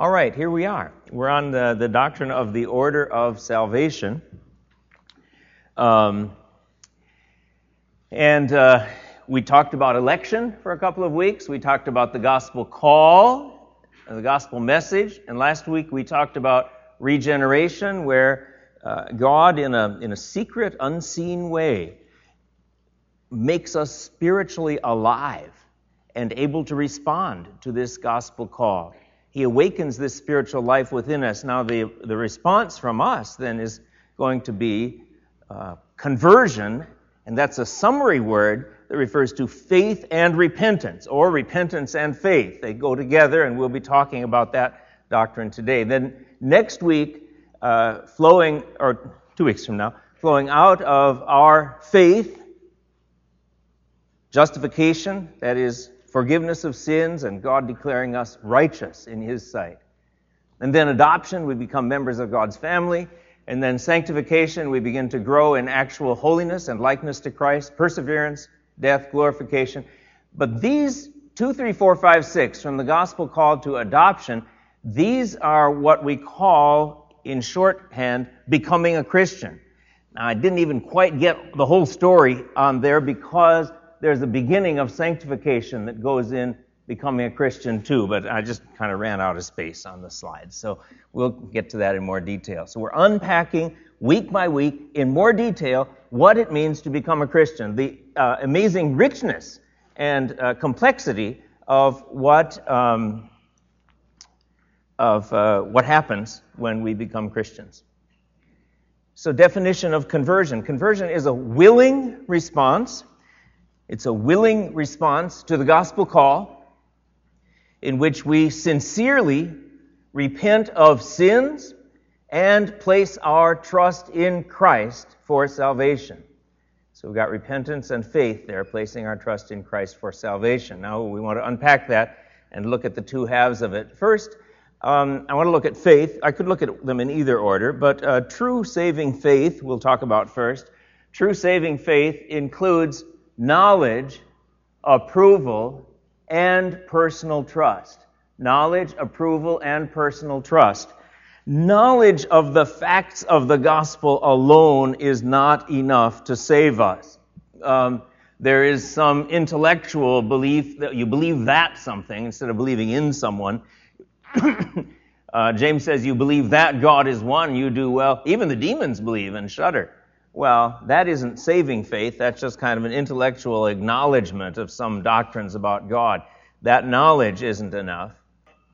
All right, here we are. We're on the, the doctrine of the order of salvation. Um, and uh, we talked about election for a couple of weeks. We talked about the gospel call, the gospel message. And last week we talked about regeneration, where uh, God, in a, in a secret, unseen way, makes us spiritually alive and able to respond to this gospel call. He awakens this spiritual life within us. Now, the, the response from us then is going to be uh, conversion, and that's a summary word that refers to faith and repentance, or repentance and faith. They go together, and we'll be talking about that doctrine today. Then next week, uh, flowing, or two weeks from now, flowing out of our faith, justification, that is forgiveness of sins and God declaring us righteous in His sight. And then adoption, we become members of God's family. And then sanctification, we begin to grow in actual holiness and likeness to Christ, perseverance, death, glorification. But these two, three, four, five, six from the gospel call to adoption, these are what we call, in shorthand, becoming a Christian. Now, I didn't even quite get the whole story on there because there's a beginning of sanctification that goes in becoming a Christian too, but I just kind of ran out of space on the slides. So we'll get to that in more detail. So we're unpacking week by week in more detail what it means to become a Christian, the uh, amazing richness and uh, complexity of what um, of uh, what happens when we become Christians. So, definition of conversion: conversion is a willing response it's a willing response to the gospel call in which we sincerely repent of sins and place our trust in Christ for salvation. So we've got repentance and faith there, placing our trust in Christ for salvation. Now we want to unpack that and look at the two halves of it. First, um, I want to look at faith. I could look at them in either order, but uh, true saving faith we'll talk about first. True saving faith includes knowledge, approval, and personal trust. Knowledge, approval, and personal trust. Knowledge of the facts of the gospel alone is not enough to save us. Um, there is some intellectual belief that you believe that something instead of believing in someone. uh, James says you believe that God is one, you do well. Even the demons believe and shudder. Well, that isn't saving faith. That's just kind of an intellectual acknowledgement of some doctrines about God. That knowledge isn't enough.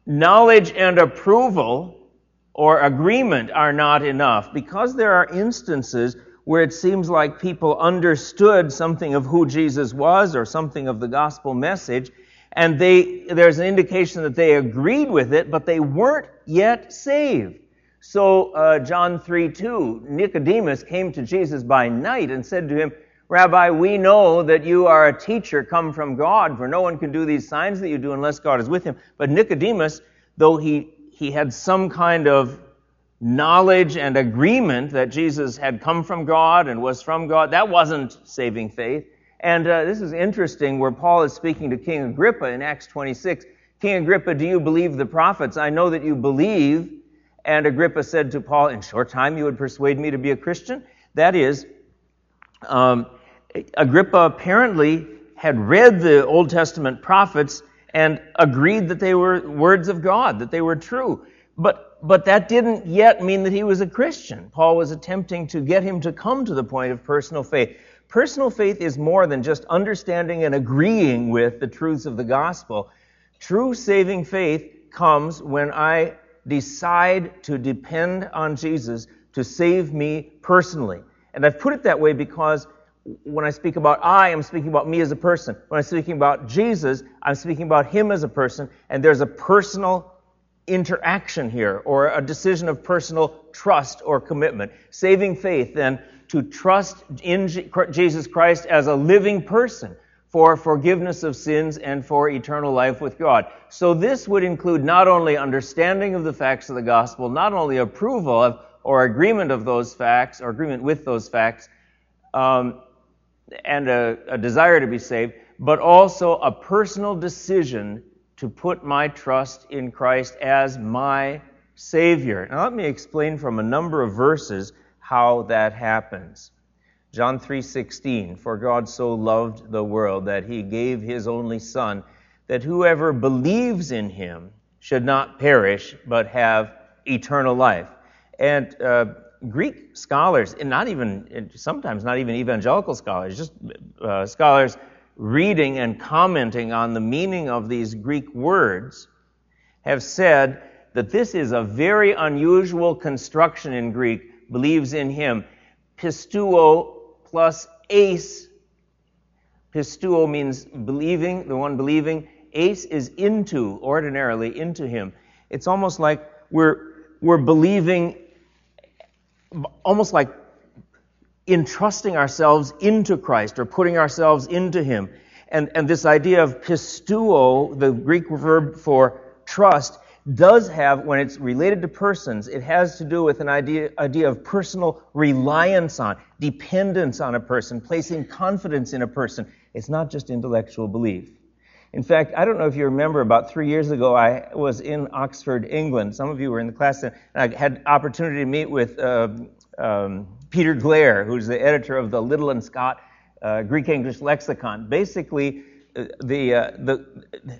Knowledge and approval or agreement are not enough because there are instances where it seems like people understood something of who Jesus was or something of the gospel message, and they, there's an indication that they agreed with it, but they weren't yet saved. So, uh, John 3 2, Nicodemus came to Jesus by night and said to him, Rabbi, we know that you are a teacher come from God, for no one can do these signs that you do unless God is with him. But Nicodemus, though he, he had some kind of knowledge and agreement that Jesus had come from God and was from God, that wasn't saving faith. And uh, this is interesting where Paul is speaking to King Agrippa in Acts 26. King Agrippa, do you believe the prophets? I know that you believe and Agrippa said to Paul, In short time you would persuade me to be a Christian? That is, um, Agrippa apparently had read the Old Testament prophets and agreed that they were words of God, that they were true. But, but that didn't yet mean that he was a Christian. Paul was attempting to get him to come to the point of personal faith. Personal faith is more than just understanding and agreeing with the truths of the gospel. True saving faith comes when I decide to depend on Jesus to save me personally. And I've put it that way because when I speak about I, I'm speaking about me as a person. When I'm speaking about Jesus, I'm speaking about him as a person, and there's a personal interaction here, or a decision of personal trust or commitment. Saving faith, then, to trust in Jesus Christ as a living person for forgiveness of sins and for eternal life with God. So this would include not only understanding of the facts of the gospel, not only approval of or agreement of those facts or agreement with those facts, um, and a, a desire to be saved, but also a personal decision to put my trust in Christ as my Savior. Now, let me explain from a number of verses how that happens. John 3:16 For God so loved the world that he gave his only son that whoever believes in him should not perish but have eternal life. And uh, Greek scholars, and not even sometimes not even evangelical scholars, just uh, scholars reading and commenting on the meaning of these Greek words, have said that this is a very unusual construction in Greek. Believes in him, pisteuo plus eis. Pisteuo means believing, the one believing. Eis is into, ordinarily, into him. It's almost like we're, we're believing, almost like entrusting ourselves into Christ or putting ourselves into Him. And, and this idea of pisteuo, the Greek verb for trust, does have, when it's related to persons, it has to do with an idea, idea of personal reliance on, dependence on a person, placing confidence in a person. It's not just intellectual belief. In fact, I don't know if you remember, about three years ago, I was in Oxford, England. Some of you were in the class, and I had opportunity to meet with uh, um, Peter Glare, who's the editor of the Liddell and Scott uh, Greek English Lexicon. Basically, the, uh, the,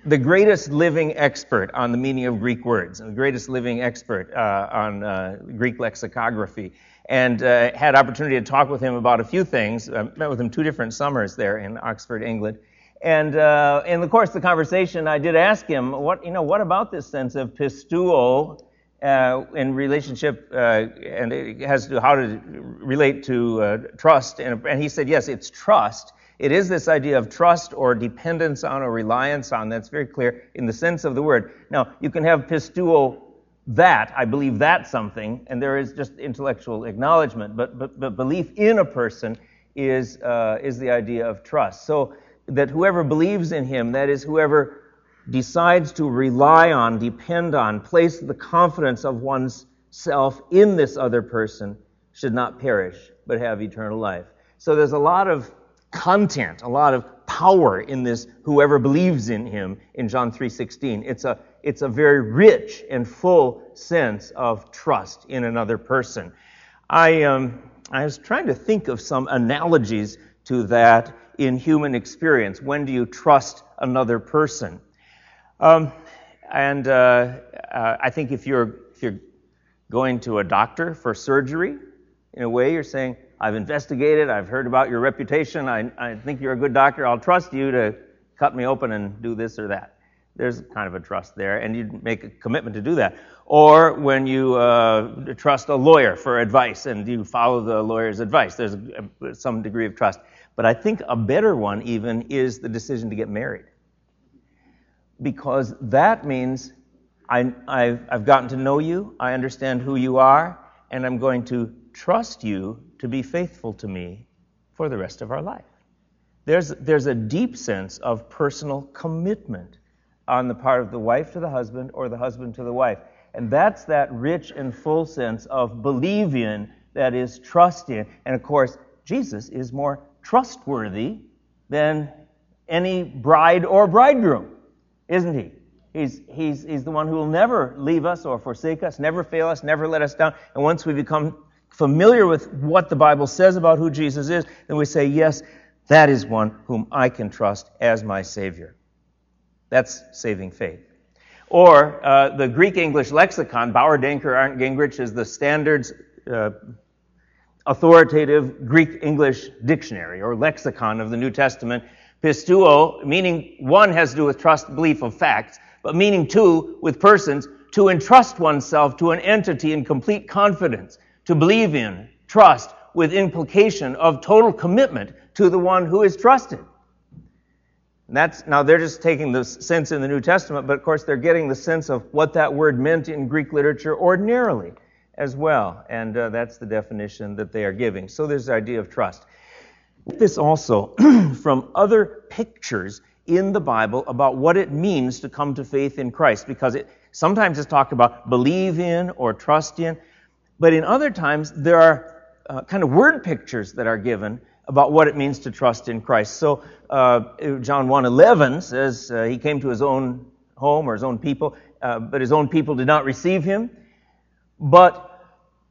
the greatest living expert on the meaning of Greek words, the greatest living expert uh, on uh, Greek lexicography, and uh, had opportunity to talk with him about a few things. I met with him two different summers there in Oxford, England. And uh, in the course of the conversation, I did ask him, what, you know, what about this sense of pisteuo uh, in relationship, and it has to how to relate to trust? And, and he said, yes, it's trust it is this idea of trust or dependence on or reliance on. That's very clear in the sense of the word. Now, you can have pisteuo that, I believe that something, and there is just intellectual acknowledgement, but, but, but belief in a person is, uh, is the idea of trust. So that whoever believes in him, that is, whoever decides to rely on, depend on, place the confidence of one's self in this other person, should not perish, but have eternal life. So there's a lot of content, a lot of power in this whoever believes in him in John 3:16. It's a it's a very rich and full sense of trust in another person. I um, I was trying to think of some analogies to that in human experience. When do you trust another person? Um, and uh, uh, I think if you're if you're going to a doctor for surgery, in a way, you're saying, I've investigated, I've heard about your reputation, I, I think you're a good doctor, I'll trust you to cut me open and do this or that. There's kind of a trust there, and you make a commitment to do that. Or when you uh, trust a lawyer for advice and you follow the lawyer's advice, there's some degree of trust. But I think a better one, even, is the decision to get married. Because that means I, have gotten to know you, I understand who you are, and I'm going to trust you to be faithful to me for the rest of our life. There's, there's a deep sense of personal commitment on the part of the wife to the husband or the husband to the wife. And that's that rich and full sense of believe in, that is, trust in. And of course, Jesus is more trustworthy than any bride or bridegroom, isn't he? He's, he's, he's the one who will never leave us or forsake us, never fail us, never let us down. And once we become familiar with what the Bible says about who Jesus is, then we say, yes, that is one whom I can trust as my Savior. That's saving faith. Or uh, the Greek English lexicon, Bauer, Danker, Arndt, Gingrich is the standards uh, authoritative Greek English dictionary or lexicon of the New Testament. Pisteuo, meaning one has to do with trust, belief of facts, but meaning two, with persons, to entrust oneself to an entity in complete confidence to believe in, trust, with implication of total commitment to the one who is trusted. And that's now they're just taking the sense in the New Testament, but of course they're getting the sense of what that word meant in Greek literature ordinarily as well, and uh, that's the definition that they are giving. So there's the idea of trust. This also from other pictures in the Bible about what it means to come to faith in Christ, because it sometimes it's talked about believe in or trust in. But in other times, there are uh, kind of word pictures that are given about what it means to trust in Christ. So uh, John 1:11 says uh, he came to his own home or his own people, uh, but his own people did not receive him. But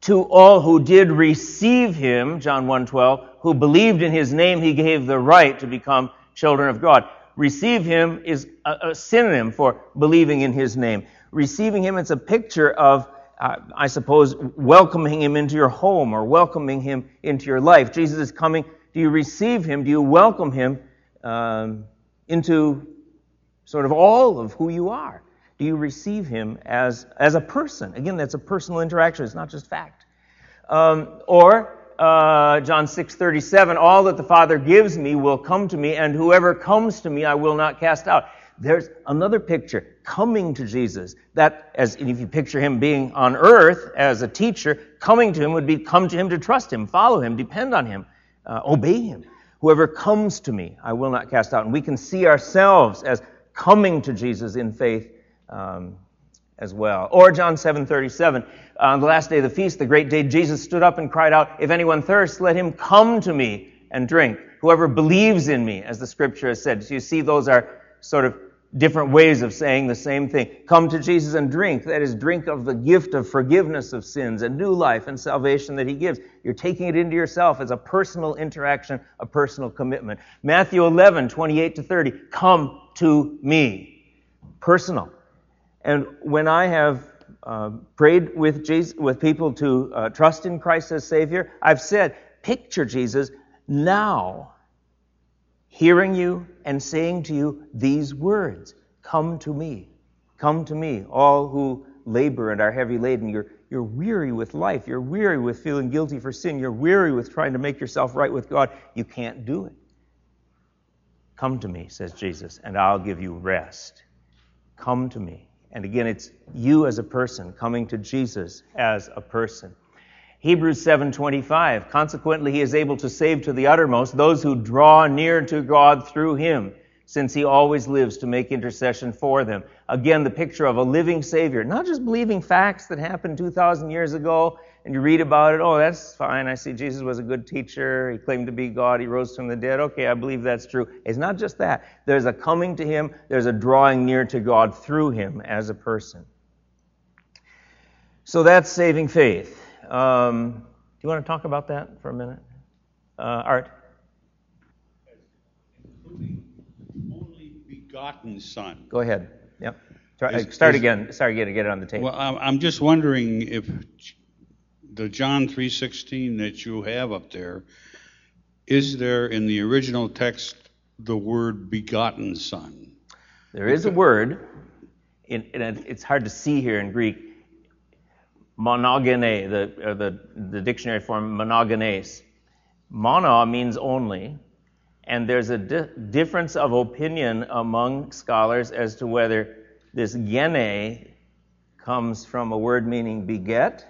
to all who did receive him, John 1:12, who believed in his name, he gave the right to become children of God. Receive him is a, a synonym for believing in his name. Receiving him, it's a picture of, uh, I suppose, welcoming him into your home or welcoming him into your life. Jesus is coming. Do you receive him? Do you welcome him um, into sort of all of who you are? Do you receive him as, as a person? Again, that's a personal interaction. It's not just fact. Um, or uh, John 6:37, all that the Father gives me will come to me, and whoever comes to me I will not cast out. There's another picture, coming to Jesus. That, as if you picture him being on earth as a teacher, coming to him would be come to him to trust him, follow him, depend on him, uh, obey him. Whoever comes to me, I will not cast out. And we can see ourselves as coming to Jesus in faith um, as well. Or John 7:37, on the last day of the feast, the great day, Jesus stood up and cried out, "If anyone thirsts, let him come to me and drink. Whoever believes in me, as the scripture has said." So you see, those are sort of different ways of saying the same thing. Come to Jesus and drink. That is, drink of the gift of forgiveness of sins and new life and salvation that He gives. You're taking it into yourself as a personal interaction, a personal commitment. Matthew 11, 28 to 30. Come to me. Personal. And when I have uh, prayed with Jesus, with people to uh, trust in Christ as Savior, I've said, picture Jesus now hearing you and saying to you these words Come to me. Come to me, all who labor and are heavy laden. You're, you're weary with life. You're weary with feeling guilty for sin. You're weary with trying to make yourself right with God. You can't do it. Come to me, says Jesus, and I'll give you rest. Come to me. And again, it's you as a person coming to Jesus as a person. Hebrews 7:25 Consequently he is able to save to the uttermost those who draw near to God through him since he always lives to make intercession for them. Again the picture of a living savior, not just believing facts that happened 2000 years ago and you read about it, oh, that's fine. I see Jesus was a good teacher. He claimed to be God. He rose from the dead. Okay, I believe that's true. It's not just that. There's a coming to Him, there's a drawing near to God through Him as a person. So that's saving faith. Um, do you want to talk about that for a minute? Uh, Art? Only begotten Son. Go ahead. Yep. Try, is, start is, again. Sorry, get to get it on the table. Well, I'm just wondering if the John 3:16 that you have up there, is there in the original text the word begotten son? There is a word, in it's hard to see here in Greek, monogene, the, the, the dictionary form monogenes. Mono means only, and there's a di- difference of opinion among scholars as to whether this gene comes from a word meaning beget,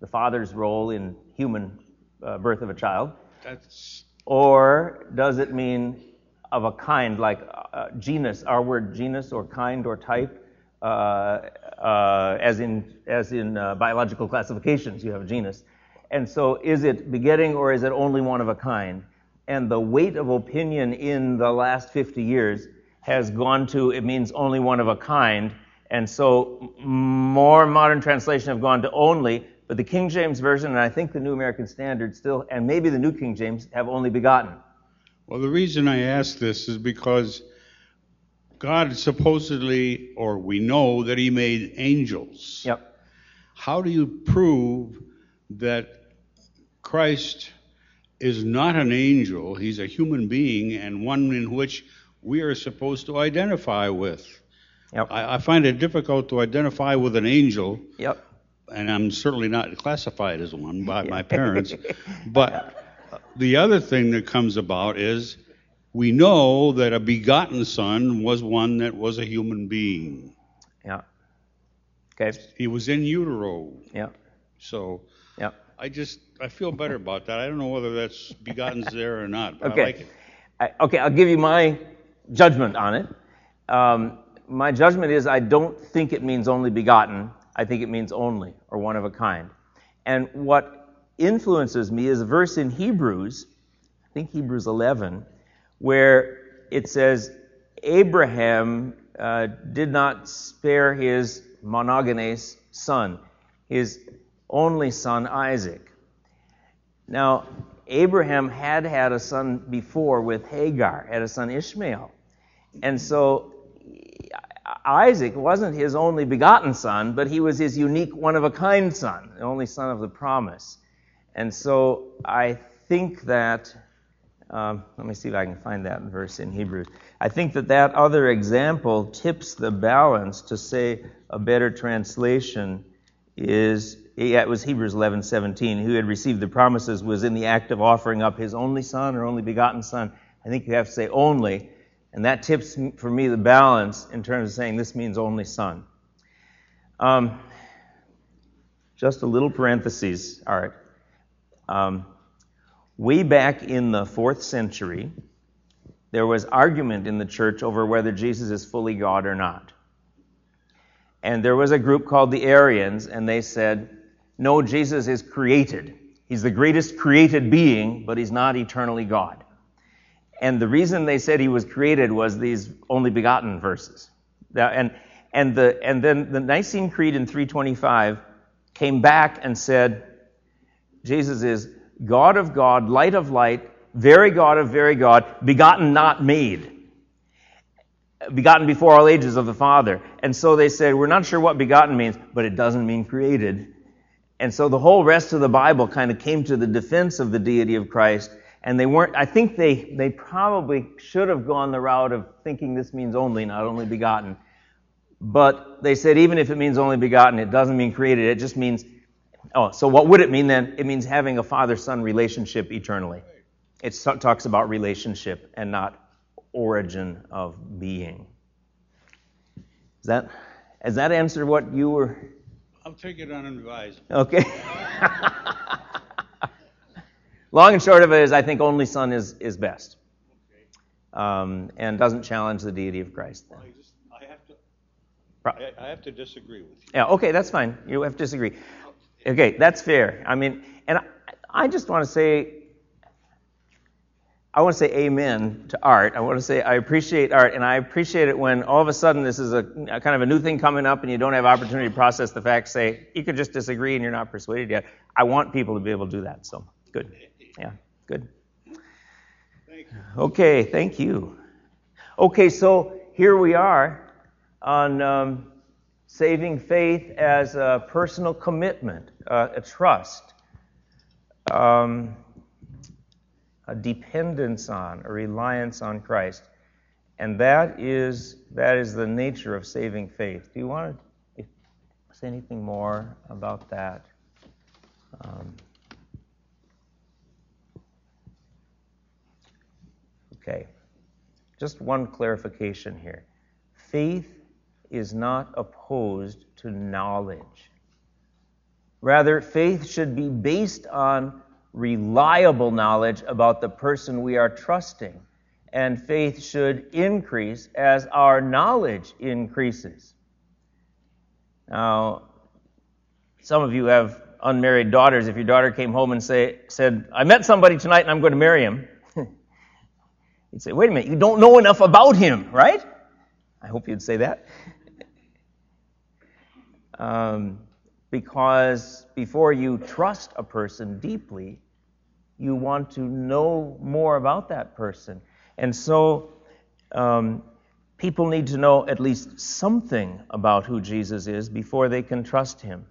the father's role in human uh, birth of a child? That's... Or does it mean of a kind, like uh, genus, our word genus or kind or type, as in, as in uh, biological classifications, you have a genus. And so is it begetting or is it only one of a kind? And the weight of opinion in the last 50 years has gone to it means only one of a kind. And so more modern translation have gone to only, but the King James Version, and I think the New American Standard still, and maybe the New King James, have only begotten. Well, the reason I ask this is because God supposedly, or we know that He made angels. Yep. How do you prove that Christ is not an angel? He's a human being and one in which we are supposed to identify with. Yep. I, I find it difficult to identify with an angel. Yep and I'm certainly not classified as one by my parents. but the other thing that comes about is we know that a begotten son was one that was a human being. Yeah. Okay. He was in utero. Yeah. So. Yeah. I just I feel better about that. I don't know whether that's begotten's there or not, but okay. I like it. I, okay, I'll give you my judgment on it. Um, my judgment is I don't think it means only begotten. I think it means only or one of a kind. And what influences me is a verse in Hebrews, I think Hebrews 11, where it says, Abraham uh, did not spare his monogenes son, his only son Isaac. Now, Abraham had had a son before with Hagar, had a son Ishmael. And so Isaac wasn't his only begotten son, but he was his unique, one of a kind son, the only son of the promise. And so I think that, um, let me see if I can find that verse in Hebrews. I think that that other example tips the balance to say a better translation is yeah, it was Hebrews 11:17. Who had received the promises was in the act of offering up his only son or only begotten son. I think you have to say only, and that tips for me the balance in terms of saying this means only son. Um, just a little parenthesis, Art. Um, way back in the fourth century, there was argument in the church over whether Jesus is fully God or not. And there was a group called the Arians, and they said, no, Jesus is created. He's the greatest created being, but he's not eternally God. And the reason they said he was created was these only begotten verses. And, and, the, and then the Nicene Creed in 325 came back and said, Jesus is God of God, light of light, very God of very God, begotten, not made. Begotten before all ages of the Father. And so they said, we're not sure what begotten means, but it doesn't mean created. And so the whole rest of the Bible kind of came to the defense of the deity of Christ. And they weren't, I think they, they probably should have gone the route of thinking this means only, not only begotten. But they said even if it means only begotten, it doesn't mean created. It just means, oh, so what would it mean then? It means having a father son relationship eternally. It talks about relationship and not origin of being. Is that, does that answer what you were I'll take it on and revise. Okay. Long and short of it is, I think only Son is, is best. Um, and doesn't challenge the deity of Christ. Then. I, just, I, have to, I, I have to disagree with you. Yeah, okay, that's fine. You have to disagree. Okay, that's fair. I mean, and I, just want to say I want to say amen to art. I want to say I appreciate art, and I appreciate it when all of a sudden this is a, a, kind of a new thing coming up and you don't have opportunity to process the facts. Say, you could just disagree and you're not persuaded yet. I want people to be able to do that, so good. Yeah, good. Thank okay, thank you. Okay, so here we are on um, saving faith as a personal commitment, uh, a trust. Um, a dependence on, a reliance on Christ. And that is, that is the nature of saving faith. Do you want to say anything more about that? Um, okay. Just one clarification here. Faith is not opposed to knowledge. Rather, faith should be based on reliable knowledge about the person we are trusting. And faith should increase as our knowledge increases. Now, some of you have unmarried daughters. If your daughter came home and say, said, I met somebody tonight and I'm going to marry him, you'd say, wait a minute, you don't know enough about him, right? I hope you'd say that. Um, because before you trust a person deeply, you want to know more about that person. And so um, people need to know at least something about who Jesus is before they can trust him.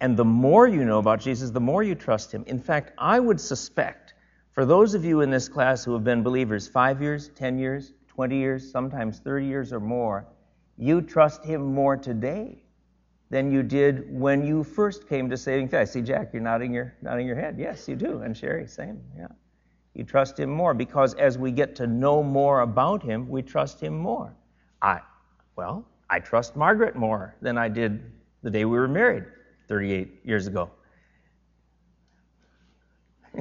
And the more you know about Jesus, the more you trust him. In fact, I would suspect for those of you in this class who have been believers five years, 10 years, 20 years, sometimes 30 years or more, you trust him more today than you did when you first came to saving faith. I see, Jack, you're nodding your, nodding your head. Yes, you do. And Sherry, same. Yeah. You trust him more because as we get to know more about him, we trust him more. I, well, I trust Margaret more than I did the day we were married 38 years ago.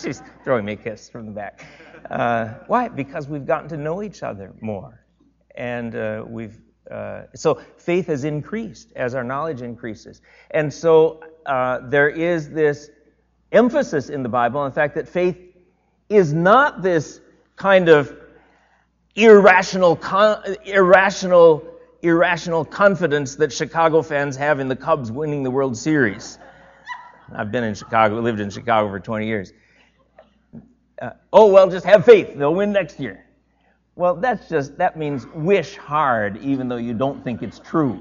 She's throwing me a kiss from the back. Uh, why? Because we've gotten to know each other more. And uh, we've uh, so faith has increased as our knowledge increases. And so uh, there is this emphasis in the Bible, in fact, that faith is not this kind of irrational, irrational, irrational confidence that Chicago fans have in the Cubs winning the World Series. I've been in Chicago, lived in Chicago for 20 years. Uh, oh, well, just have faith. They'll win next year. Well, that's just, that means wish hard, even though you don't think it's true.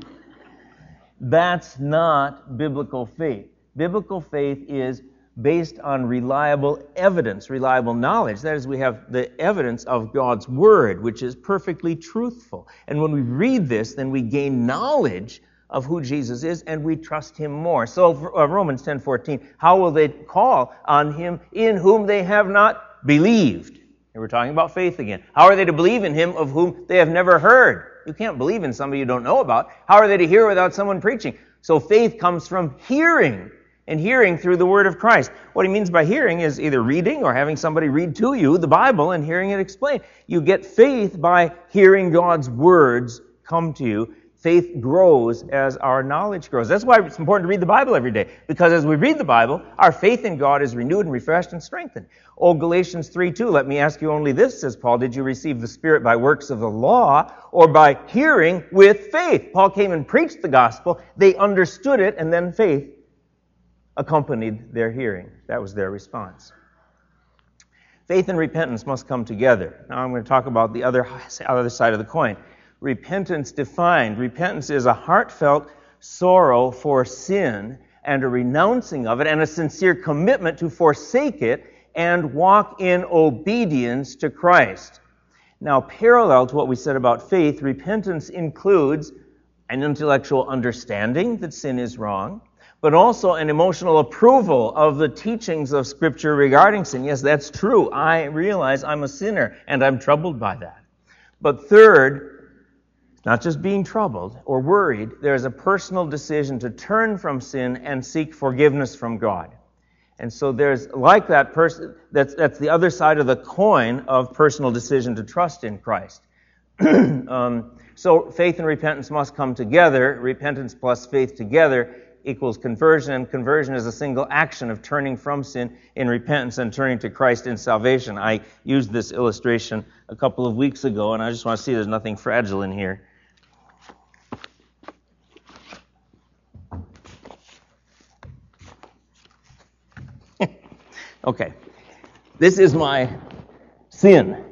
That's not biblical faith. Biblical faith is based on reliable evidence, reliable knowledge. That is, we have the evidence of God's Word, which is perfectly truthful. And when we read this, then we gain knowledge of who Jesus is and we trust Him more. So, uh, Romans 10 14, how will they call on Him in whom they have not believed? And we're talking about faith again. How are they to believe in Him of whom they have never heard? You can't believe in somebody you don't know about. How are they to hear without someone preaching? So faith comes from hearing and hearing through the word of Christ. What he means by hearing is either reading or having somebody read to you the Bible and hearing it explained. You get faith by hearing God's words come to you. Faith grows as our knowledge grows. That's why it's important to read the Bible every day. Because as we read the Bible, our faith in God is renewed and refreshed and strengthened. Oh, Galatians 3 2, let me ask you only this, says Paul. Did you receive the Spirit by works of the law or by hearing with faith? Paul came and preached the gospel. They understood it, and then faith accompanied their hearing. That was their response. Faith and repentance must come together. Now I'm going to talk about the other, other side of the coin. Repentance defined. Repentance is a heartfelt sorrow for sin and a renouncing of it and a sincere commitment to forsake it and walk in obedience to Christ. Now, parallel to what we said about faith, repentance includes an intellectual understanding that sin is wrong, but also an emotional approval of the teachings of Scripture regarding sin. Yes, that's true. I realize I'm a sinner and I'm troubled by that. But third, not just being troubled or worried, there's a personal decision to turn from sin and seek forgiveness from God. And so there's like that person, that's, that's the other side of the coin of personal decision to trust in Christ. um, so faith and repentance must come together, repentance plus faith together, equals conversion, and conversion is a single action of turning from sin in repentance and turning to Christ in salvation. I used this illustration a couple of weeks ago, and I just want to see there's nothing fragile in here. Okay. This is my sin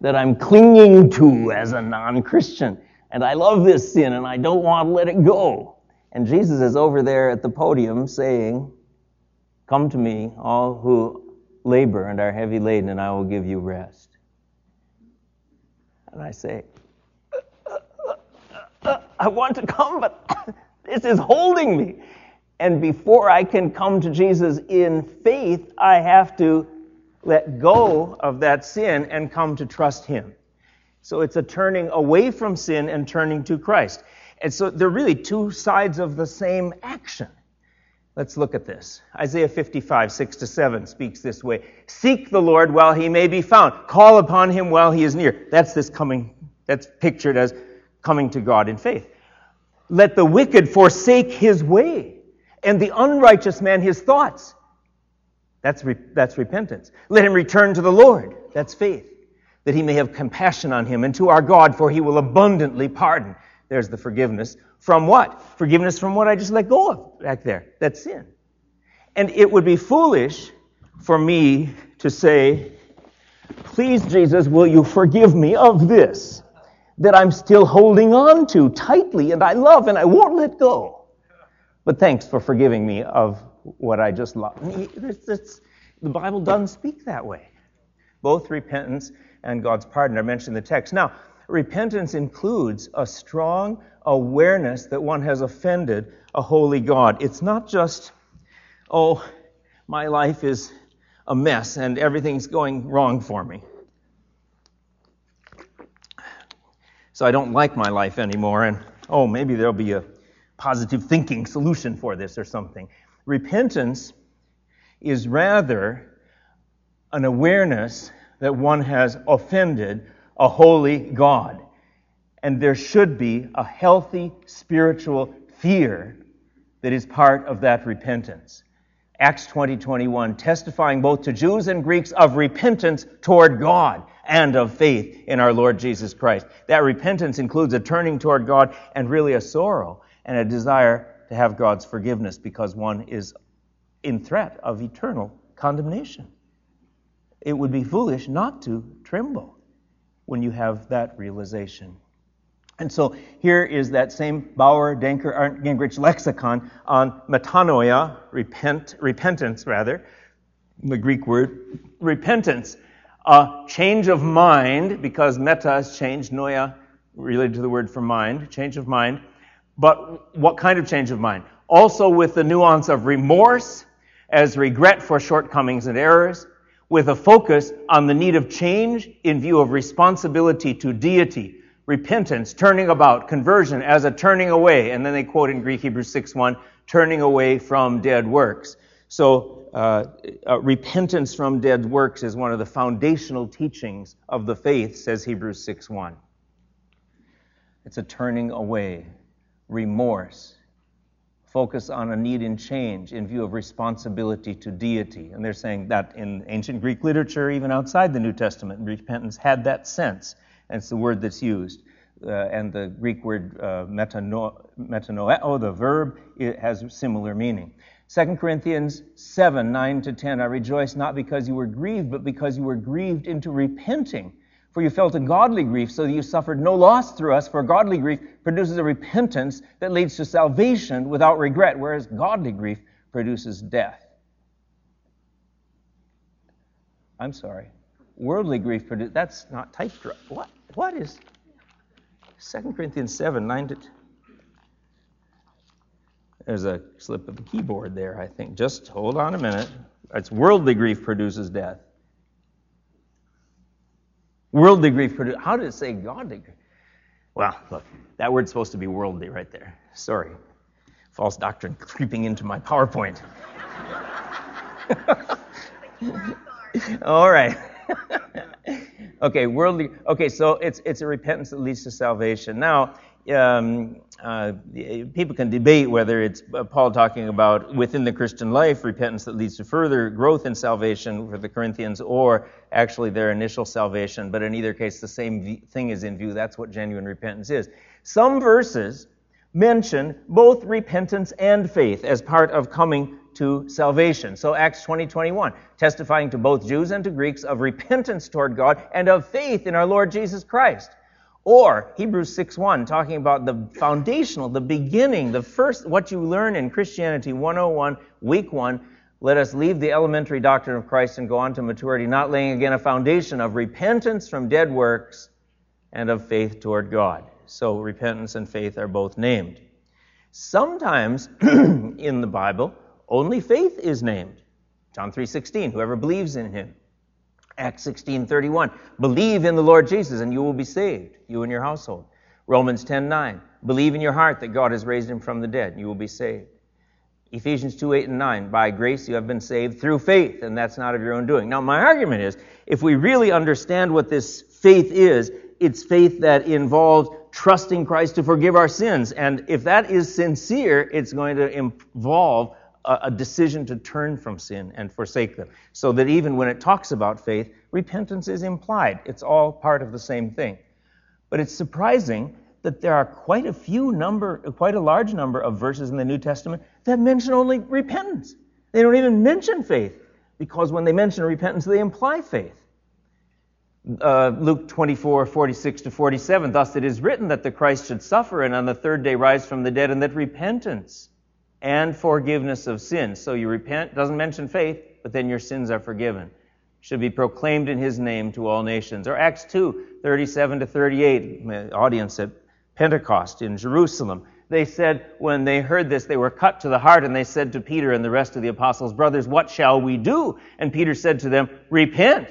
that I'm clinging to as a non Christian. And I love this sin and I don't want to let it go. And Jesus is over there at the podium saying, Come to me, all who labor and are heavy laden, and I will give you rest. And I say, uh, uh, uh, I want to come, but this is holding me. And before I can come to Jesus in faith, I have to let go of that sin and come to trust Him. So it's a turning away from sin and turning to Christ. And so they're really two sides of the same action. Let's look at this. Isaiah 55, 6 to 7 speaks this way. Seek the Lord while he may be found. Call upon him while he is near. That's this coming, that's pictured as coming to God in faith. Let the wicked forsake his way, and the unrighteous man his thoughts. That's, re- that's repentance. Let him return to the Lord. That's faith. That he may have compassion on him and to our God, for he will abundantly pardon. There's the forgiveness. From what? Forgiveness from what I just let go of back there. That's sin. And it would be foolish for me to say, Please, Jesus, will you forgive me of this that I'm still holding on to tightly and I love and I won't let go? But thanks for forgiving me of what I just love. the Bible doesn't speak that way. Both repentance and God's pardon are mentioned in the text. Now, repentance includes a strong awareness that one has offended a holy God. It's not just, oh, my life is a mess and everything's going wrong for me. So I don't like my life anymore, and oh, maybe there'll be a positive thinking solution for this or something. Repentance is rather an awareness that one has offended a holy God. And there should be a healthy spiritual fear that is part of that repentance. Acts 20, 21, testifying both to Jews and Greeks of repentance toward God and of faith in our Lord Jesus Christ. That repentance includes a turning toward God and really a sorrow and a desire to have God's forgiveness because one is in threat of eternal condemnation. It would be foolish not to tremble when you have that realization. And so here is that same Bauer, Danker, Gingrich lexicon on metanoia, repent, repentance rather, the Greek word, repentance. A change of mind, because meta is change, noia related to the word for mind, change of mind. But what kind of change of mind? Also with the nuance of remorse as regret for shortcomings and errors, with a focus on the need of change in view of responsibility to deity, repentance, turning about, conversion as a turning away. And then they quote in Greek Hebrews 6.1, turning away from dead works. So uh, uh, repentance from dead works is one of the foundational teachings of the faith, says Hebrews 6.1. It's a turning away, remorse, focus on a need in change in view of responsibility to deity. And they're saying that in ancient Greek literature, even outside the New Testament, repentance had that sense. And it's the word that's used. Uh, and the Greek word uh, metano, metanoeo, the verb, it has similar meaning. 2 Corinthians 7, 9 to 10. I rejoice not because you were grieved, but because you were grieved into repenting. For you felt a godly grief, so that you suffered no loss through us, for godly grief produces a repentance that leads to salvation without regret, whereas godly grief produces death. I'm sorry. Worldly grief produces, that's not typed What, what is 2 Corinthians 7, 9 to 10? There's a slip of the keyboard there, I think. Just hold on a minute. It's worldly grief produces death. Worldly grief. How did it say godly grief? Well, look, that word's supposed to be worldly right there. Sorry. False doctrine creeping into my PowerPoint. All right. okay, worldly. Okay, so it's it's a repentance that leads to salvation. Now, um, uh, people can debate whether it's uh, Paul talking about within the Christian life repentance that leads to further growth in salvation for the Corinthians, or actually their initial salvation. But in either case, the same thing is in view. That's what genuine repentance is. Some verses mention both repentance and faith as part of coming to salvation. So Acts 20, 21, testifying to both Jews and to Greeks of repentance toward God and of faith in our Lord Jesus Christ. Or Hebrews 6:1 talking about the foundational, the beginning, the first what you learn in Christianity 101 week 1, let us leave the elementary doctrine of Christ and go on to maturity, not laying again a foundation of repentance from dead works and of faith toward God. So repentance and faith are both named. Sometimes in the Bible, only faith is named. John 3:16, whoever believes in him Acts 16:31. Believe in the Lord Jesus and you will be saved, you and your household. Romans 10:9. Believe in your heart that God has raised him from the dead, you will be saved. Ephesians 2, 8, and 9. By grace you have been saved through faith, and that's not of your own doing. Now, my argument is if we really understand what this faith is, it's faith that involves trusting Christ to forgive our sins. And if that is sincere, it's going to involve a, decision to turn from sin and forsake them. So that even when it talks about faith, repentance is implied. It's all part of the same thing. But it's surprising that there are quite a few number, quite a large number of verses in the New Testament that mention only repentance. They don't even mention faith because when they mention repentance, they imply faith. Uh, Luke 24, 46 to 47, thus it is written that the Christ should suffer and on the third day rise from the dead and that repentance and forgiveness of sins. So you repent, doesn't mention faith, but then your sins are forgiven. Should be proclaimed in his name to all nations. Or Acts 2, 37 to 38, audience at Pentecost in Jerusalem. They said, when they heard this, they were cut to the heart, and they said to Peter and the rest of the apostles, Brothers, what shall we do? And Peter said to them, Repent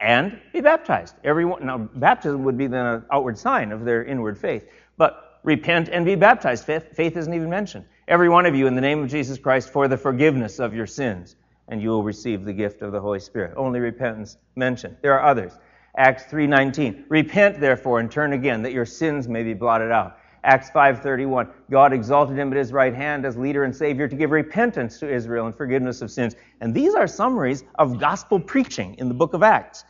and be baptized. Everyone, now, baptism would be then an outward sign of their inward faith. But repent and be baptized. Faith, faith isn't even mentioned every one of you in the name of Jesus Christ for the forgiveness of your sins, and you will receive the gift of the Holy Spirit. Only repentance mentioned. There are others. Acts 3:19. Repent therefore and turn again that your sins may be blotted out. Acts 5:31. God exalted him at his right hand as leader and savior to give repentance to Israel and forgiveness of sins. And these are summaries of gospel preaching in the book of Acts.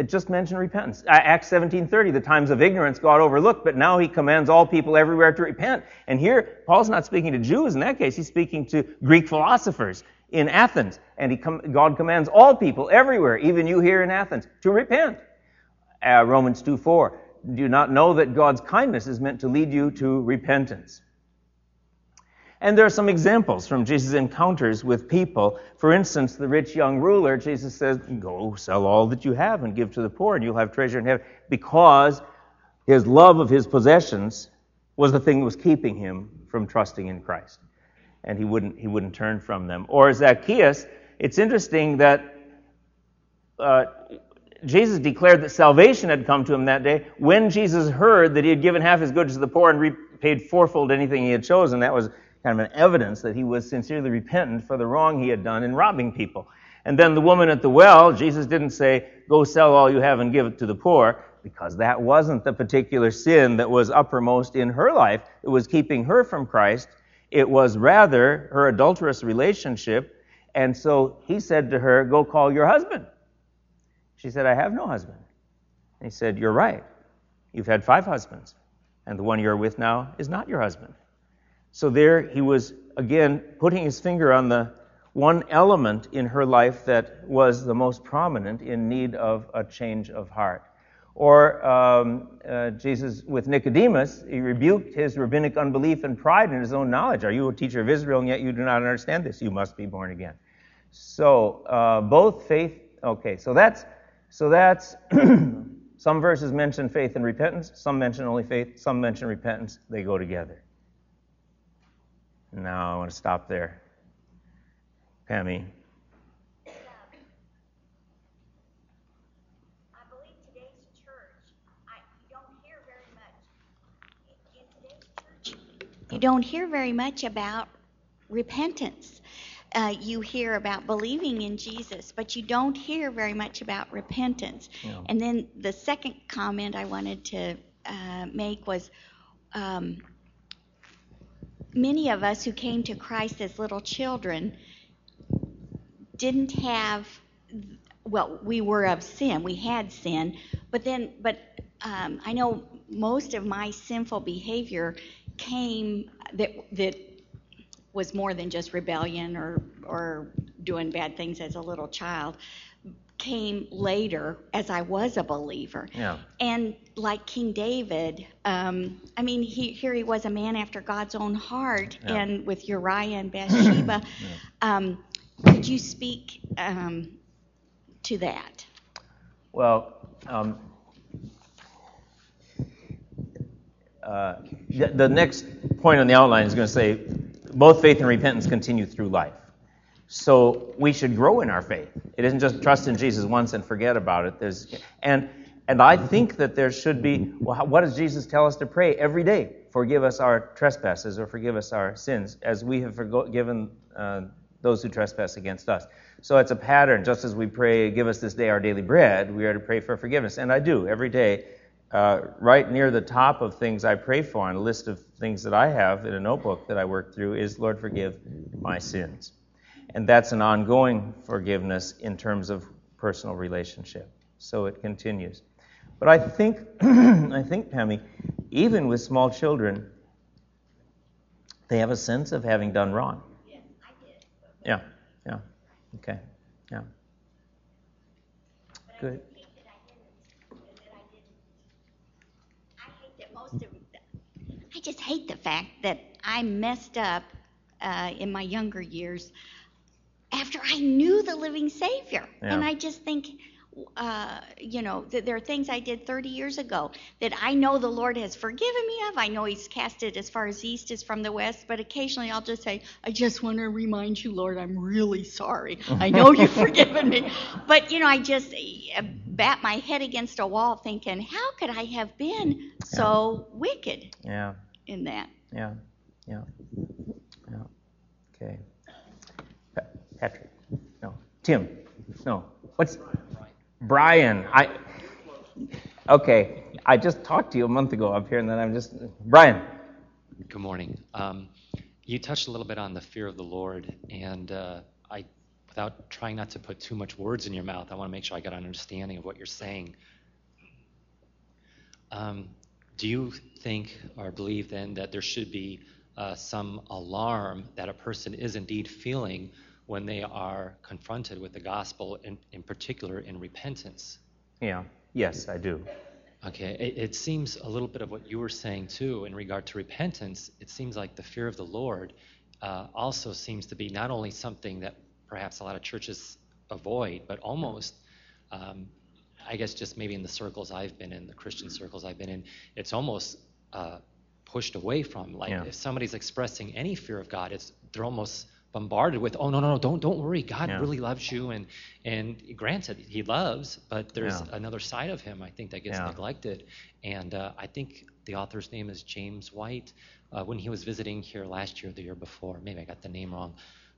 That just mention repentance. Acts 17:30, the times of ignorance God overlooked, but now he commands all people everywhere to repent. And here, Paul's not speaking to Jews in that case, he's speaking to Greek philosophers in Athens. And he com- God commands all people everywhere, even you here in Athens, to repent. Uh, Romans 2:4, do you not know that God's kindness is meant to lead you to repentance? And there are some examples from Jesus' encounters with people. For instance, the rich young ruler, Jesus says, Go sell all that you have and give to the poor, and you'll have treasure in heaven. Because his love of his possessions was the thing that was keeping him from trusting in Christ. And he wouldn't, he wouldn't turn from them. Or Zacchaeus, it's interesting that uh, Jesus declared that salvation had come to him that day when Jesus heard that he had given half his goods to the poor and repaid fourfold anything he had chosen. That was kind of an evidence that he was sincerely repentant for the wrong he had done in robbing people. And then the woman at the well, Jesus didn't say, go sell all you have and give it to the poor, because that wasn't the particular sin that was uppermost in her life. It was keeping her from Christ. It was rather her adulterous relationship. And so he said to her, go call your husband. She said, I have no husband. And he said, You're right. You've had five husbands, and the one you're with now is not your husband. So there he was, again, putting his finger on the one element in her life that was the most prominent in need of a change of heart. Or um, uh, Jesus with Nicodemus, he rebuked his rabbinic unbelief and pride in his own knowledge. Are you a teacher of Israel and yet you do not understand this? You must be born again. So uh, both faith. Okay, so that's so that's some verses mention faith and repentance. Some mention only faith. Some mention repentance. They go together. No, I want to stop there. Pammy. You don't hear very much about repentance. Uh, you hear about believing in Jesus, but you don't hear very much about repentance. Yeah. And then the second comment I wanted to uh, make was um, many of us who came to Christ as little children didn't have well we were of sin we had sin but then but um, i know most of my sinful behavior came that that was more than just rebellion or or doing bad things as a little child came later as I was a believer. Yeah. And like King David, um, I mean, he, here he was a man after God's own heart, yeah. and with Uriah and Bathsheba. yeah. um, could you speak um, to that? Well, um, uh, the, the next point on the outline is going to say both faith and repentance continue through life. So we should grow in our faith. It isn't just trust in Jesus once and forget about it. There's, and, and I think that there should be, well, what does Jesus tell us to pray every day? Forgive us our trespasses or forgive us our sins as we have forgiven uh, those who trespass against us. So it's a pattern. Just as we pray, give us this day our daily bread, we are to pray for forgiveness. And I do every day. Uh, right near the top of things I pray for on a list of things that I have in a notebook that I work through is, Lord, forgive my sins. And that's an ongoing forgiveness in terms of personal relationship. So it continues. But I think, I think, Pammy, even with small children, they have a sense of having done wrong. Yes, I did. Yeah, yeah. Okay, yeah. But Good. I just hate the fact that I messed up uh, in my younger years after I knew the living Savior. Yeah. And I just think, uh, you know, that there are things I did 30 years ago that I know the Lord has forgiven me of. I know He's cast it as far as east is from the west, but occasionally I'll just say, I just want to remind you, Lord, I'm really sorry. I know you've forgiven me. But, you know, I just uh, bat my head against a wall thinking, how could I have been so yeah. wicked yeah. in that? Yeah, yeah, yeah. Okay. Patrick. No. Tim. No. What's Brian? I. Okay. I just talked to you a month ago up here, and then I'm just Brian. Good morning. Um, you touched a little bit on the fear of the Lord, and uh, I without trying not to put too much words in your mouth, I want to make sure I got an understanding of what you're saying. Um, do you think or believe then that there should be uh, some alarm that a person is indeed feeling when they are confronted with the gospel, in, in particular in repentance? Yeah, yes, I do. Okay, it, it, seems a little bit of what you were saying too in regard to repentance. It seems like the fear of the Lord uh, also seems to be not only something that perhaps a lot of churches avoid, but almost um, I guess just maybe in the circles I've been in, the Christian circles I've been in, it's almost uh, pushed away from. Like yeah. if somebody's expressing any fear of God, it's they're almost bombarded with, oh no no no, don't don't worry, God yeah. really loves you, and and granted He loves, but there's yeah. another side of Him I think that gets neglected, and uh, I think the author's name is James White. Uh, when he was visiting here last year, the year before, maybe I got the name wrong,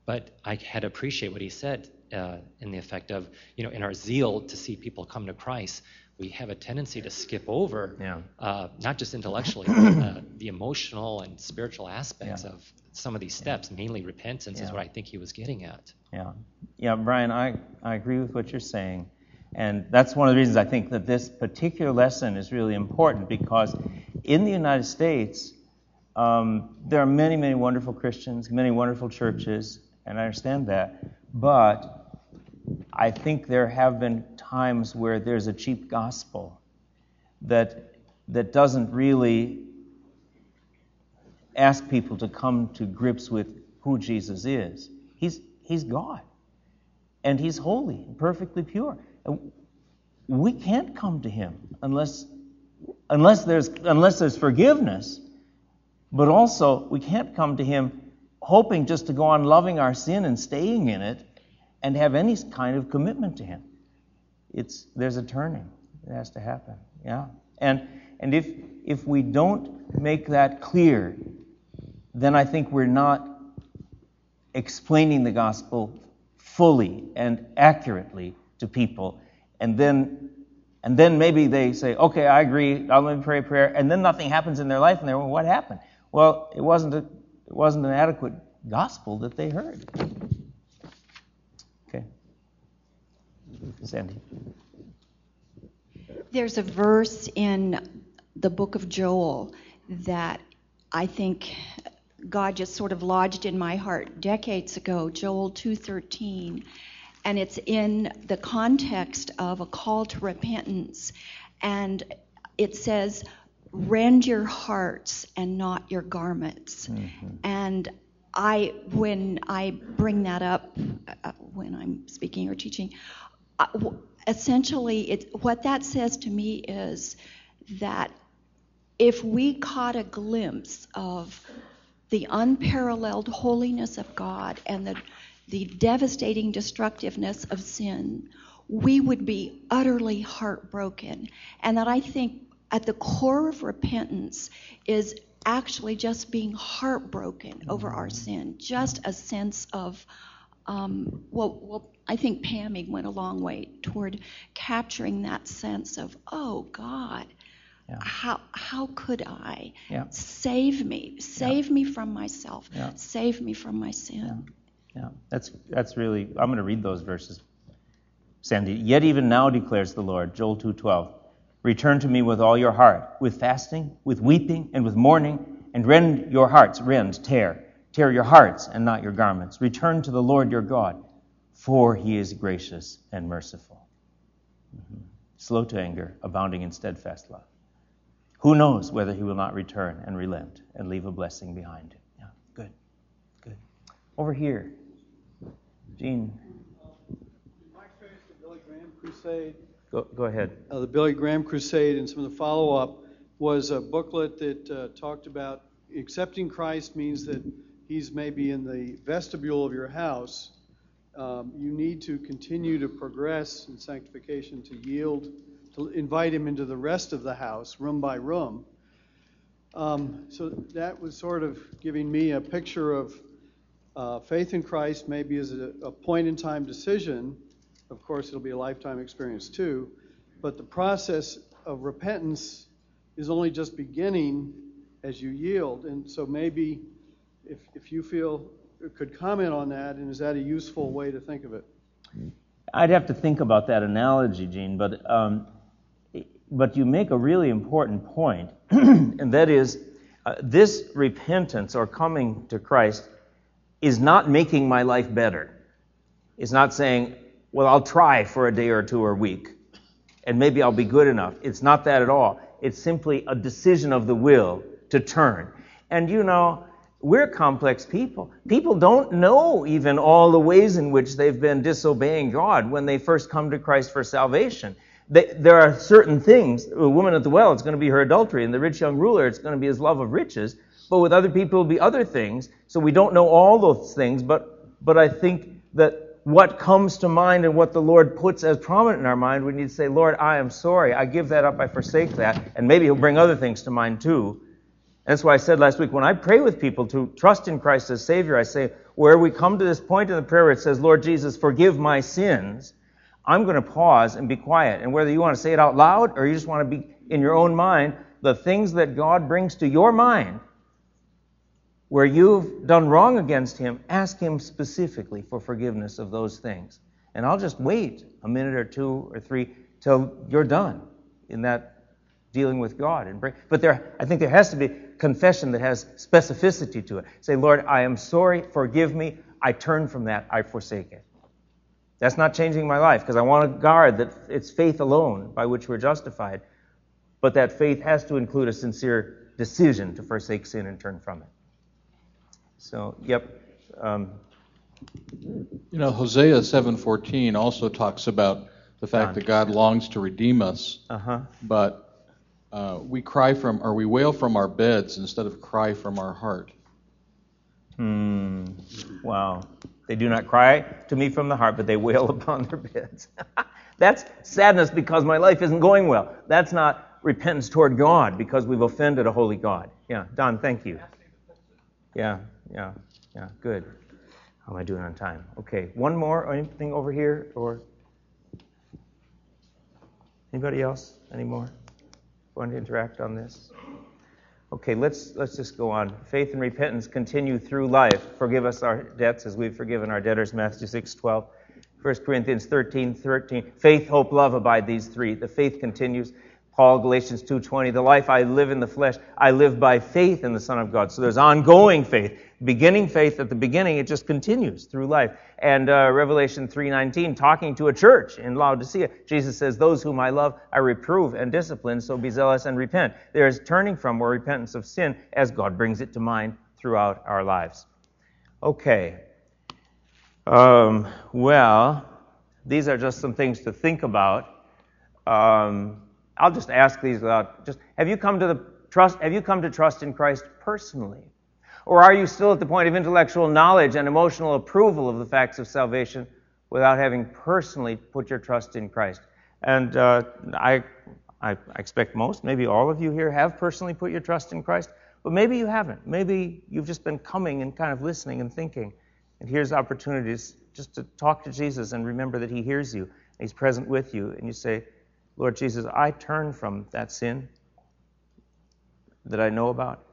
but I had appreciate what he said uh, in the effect of, you know, in our zeal to see people come to Christ, we have a tendency to skip over, yeah. uh, not just intellectually, but uh, the emotional and spiritual aspects yeah. of some of these steps. Yeah. Mainly repentance is what I think he was getting at. Yeah, yeah, Brian, I, I agree with what you're saying. And that's one of the reasons I think that this particular lesson is really important because in the United States, um, there are many, many wonderful Christians, many wonderful churches, and I understand that. But I think there have been times where there's a cheap gospel that, that doesn't really ask people to come to grips with who Jesus is. He's, he's God, and He's holy and perfectly pure. And We can't come to Him unless, unless, there's, unless there's forgiveness, but also we can't come to Him hoping just to go on loving our sin and staying in it and have any kind of commitment to Him. It's there's a turning that has to happen. Yeah, and and if if we don't make that clear, then I think we're not explaining the gospel fully and accurately to people, and then and then maybe they say, okay, I agree, I'll let me pray a prayer, and then nothing happens in their life, and they're, well, what happened? Well, it wasn't a, it wasn't an adequate gospel that they heard. Sandy. There's a verse in the book of Joel that I think God just sort of lodged in my heart decades ago, Joel 2:13, and it's in the context of a call to repentance and it says rend your hearts and not your garments. Mm-hmm. And I when I bring that up uh, when I'm speaking or teaching, essentially, it, what that says to me is that if we caught a glimpse of the unparalleled holiness of God and the, the devastating destructiveness of sin, we would be utterly heartbroken. And that I think at the core of repentance is actually just being heartbroken over our mm-hmm. sin, just a sense of um, well, well, I think Pammy went a long way toward capturing that sense of, oh God, yeah. how how could I yeah. save me, save yeah. me from myself, save me from my sin. Yeah. that's that's really. I'm going to read those verses. Sandy, yet even now declares the Lord, Joel 2:12, return to me with all your heart, with fasting, with weeping, and with mourning, and rend your hearts, rend, tear Tear your hearts and not your garments. Return to the Lord your God, for he is gracious and merciful. Mm-hmm. Slow to anger, abounding in steadfast love. Who knows whether he will not return and relent and leave a blessing behind him? Yeah, good, good. Over here, Gene. My experience the Billy Graham Crusade. Go, go ahead. Uh, the Billy Graham Crusade and some of the follow up was a booklet that uh, talked about accepting Christ means that he's maybe in the vestibule of your house, um, you need to continue to progress in sanctification to yield, to invite him into the rest of the house, room by room. Um, so that was sort of giving me a picture of uh, faith in Christ, maybe as a, a point in time decision. Of course, it'll be a lifetime experience too. But the process of repentance is only just beginning as you yield. And so maybe if, if you feel could comment on that, and is that a useful way to think of it? I'd have to think about that analogy, Gene, but um, but you make a really important point, and that is uh, this repentance or coming to Christ is not making my life better. It's not saying, well, I'll try for a day or two or week, and maybe I'll be good enough. It's not that at all. It's simply a decision of the will to turn. And you know, we're complex people. People don't know even all the ways in which they've been disobeying God when they first come to Christ for salvation. They, there are certain things. A woman at the well, it's going to be her adultery, and the rich young ruler, it's going to be his love of riches. But with other people, it'll be other things. So we don't know all those things. But but I think that what comes to mind and what the Lord puts as prominent in our mind, we need to say, Lord, I am sorry. I give that up. I forsake that. And maybe He'll bring other things to mind too. That's why I said last week, when I pray with people to trust in Christ as Savior, I say, where we come to this point in the prayer where it says, Lord Jesus, forgive my sins, I'm going to pause and be quiet. And whether you want to say it out loud or you just want to be in your own mind, the things that God brings to your mind where you've done wrong against Him, ask Him specifically for forgiveness of those things. And I'll just wait a minute or two or three till you're done in that dealing with God. And bring, but there, I think there has to be confession that has specificity to it. Say, Lord, I am sorry, forgive me, I turn from that, I forsake it. That's not changing my life because I want to guard that it's faith alone by which we're justified. But that faith has to include a sincere decision to forsake sin and turn from it. So, yep. Um, you know, Hosea 7:14 also talks about the fact that God longs to redeem us, uh-huh. but uh, we cry from or we wail from our beds instead of cry from our heart. Hmm. Wow. They do not cry to me from the heart, but they wail upon their beds. That's sadness because my life isn't going well. That's not repentance toward God because we've offended a holy God. Yeah, Don, thank you. Yeah, yeah, yeah, good. How am I doing on time? Okay, one more or anything over here or anybody else? Any more? Want to interact on this? Okay, let's let's just go on. Faith and repentance continue through life. Forgive us our debts as we've forgiven our debtors. Matthew 6, 12. 1 Corinthians 13, 13. Faith, hope, love abide these three. The faith continues. Paul, Galatians 2.20, the life I live in the flesh, I live by faith in the Son of God. So there's ongoing faith. Beginning faith at the beginning, it just continues through life. And uh, Revelation 3.19, talking to a church in Laodicea, Jesus says, those whom I love, I reprove and discipline, so be zealous and repent. There is turning from or repentance of sin as God brings it to mind throughout our lives. Okay. Um, well, these are just some things to think about. Um, I'll just ask these without just have you come to the trust have you come to trust in Christ personally? Or are you still at the point of intellectual knowledge and emotional approval of the facts of salvation without having personally put your trust in Christ? And uh, I, I expect most, maybe all of you here, have personally put your trust in Christ, but maybe you haven't. Maybe you've just been coming and kind of listening and thinking. And here's opportunities just to talk to Jesus and remember that He hears you, He's present with you, and you say, Lord Jesus, I turn from that sin that I know about,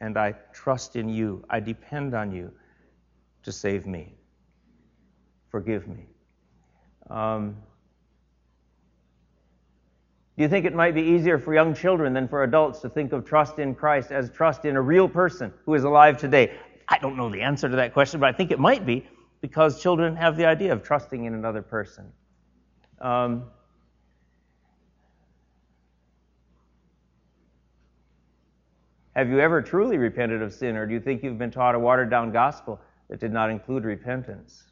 and I trust in you. I depend on you to save me. Forgive me. Um, do you think it might be easier for young children than for adults to think of trust in Christ as trust in a real person who is alive today? I don't know the answer to that question, but I think it might be because children have the idea of trusting in another person. Um, Have you ever truly repented of sin, or do you think you've been taught a watered down gospel that did not include repentance?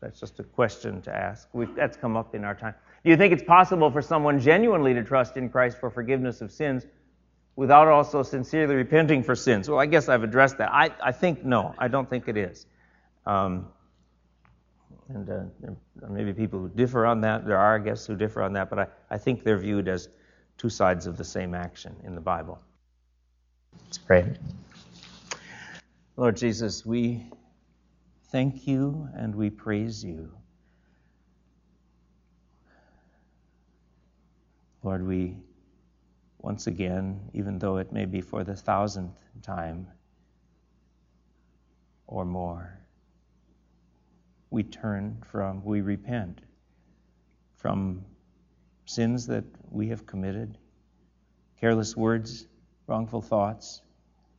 That's just a question to ask. We've, that's come up in our time. Do you think it's possible for someone genuinely to trust in Christ for forgiveness of sins without also sincerely repenting for sins? Well, I guess I've addressed that. I, I think no. I don't think it is. Um, and uh, there may be people who differ on that. There are, I guess, who differ on that, but I, I think they're viewed as two sides of the same action in the Bible. Let's pray. Lord Jesus, we thank you and we praise you. Lord, we once again, even though it may be for the thousandth time, or more. We turn from, we repent from sins that we have committed, careless words, wrongful thoughts,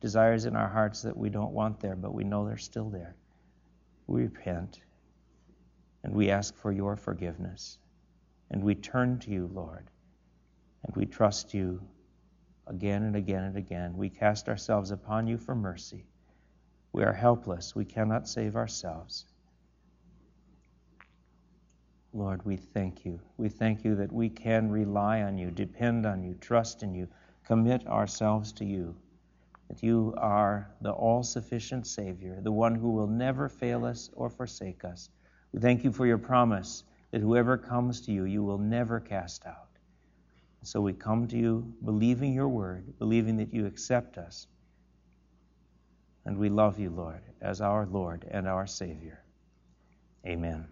desires in our hearts that we don't want there, but we know they're still there. We repent and we ask for your forgiveness. And we turn to you, Lord, and we trust you again and again and again. We cast ourselves upon you for mercy. We are helpless. We cannot save ourselves. Lord, we thank you. We thank you that we can rely on you, depend on you, trust in you, commit ourselves to you. That you are the all sufficient Savior, the one who will never fail us or forsake us. We thank you for your promise that whoever comes to you, you will never cast out. So we come to you believing your word, believing that you accept us. And we love you, Lord, as our Lord and our Savior. Amen.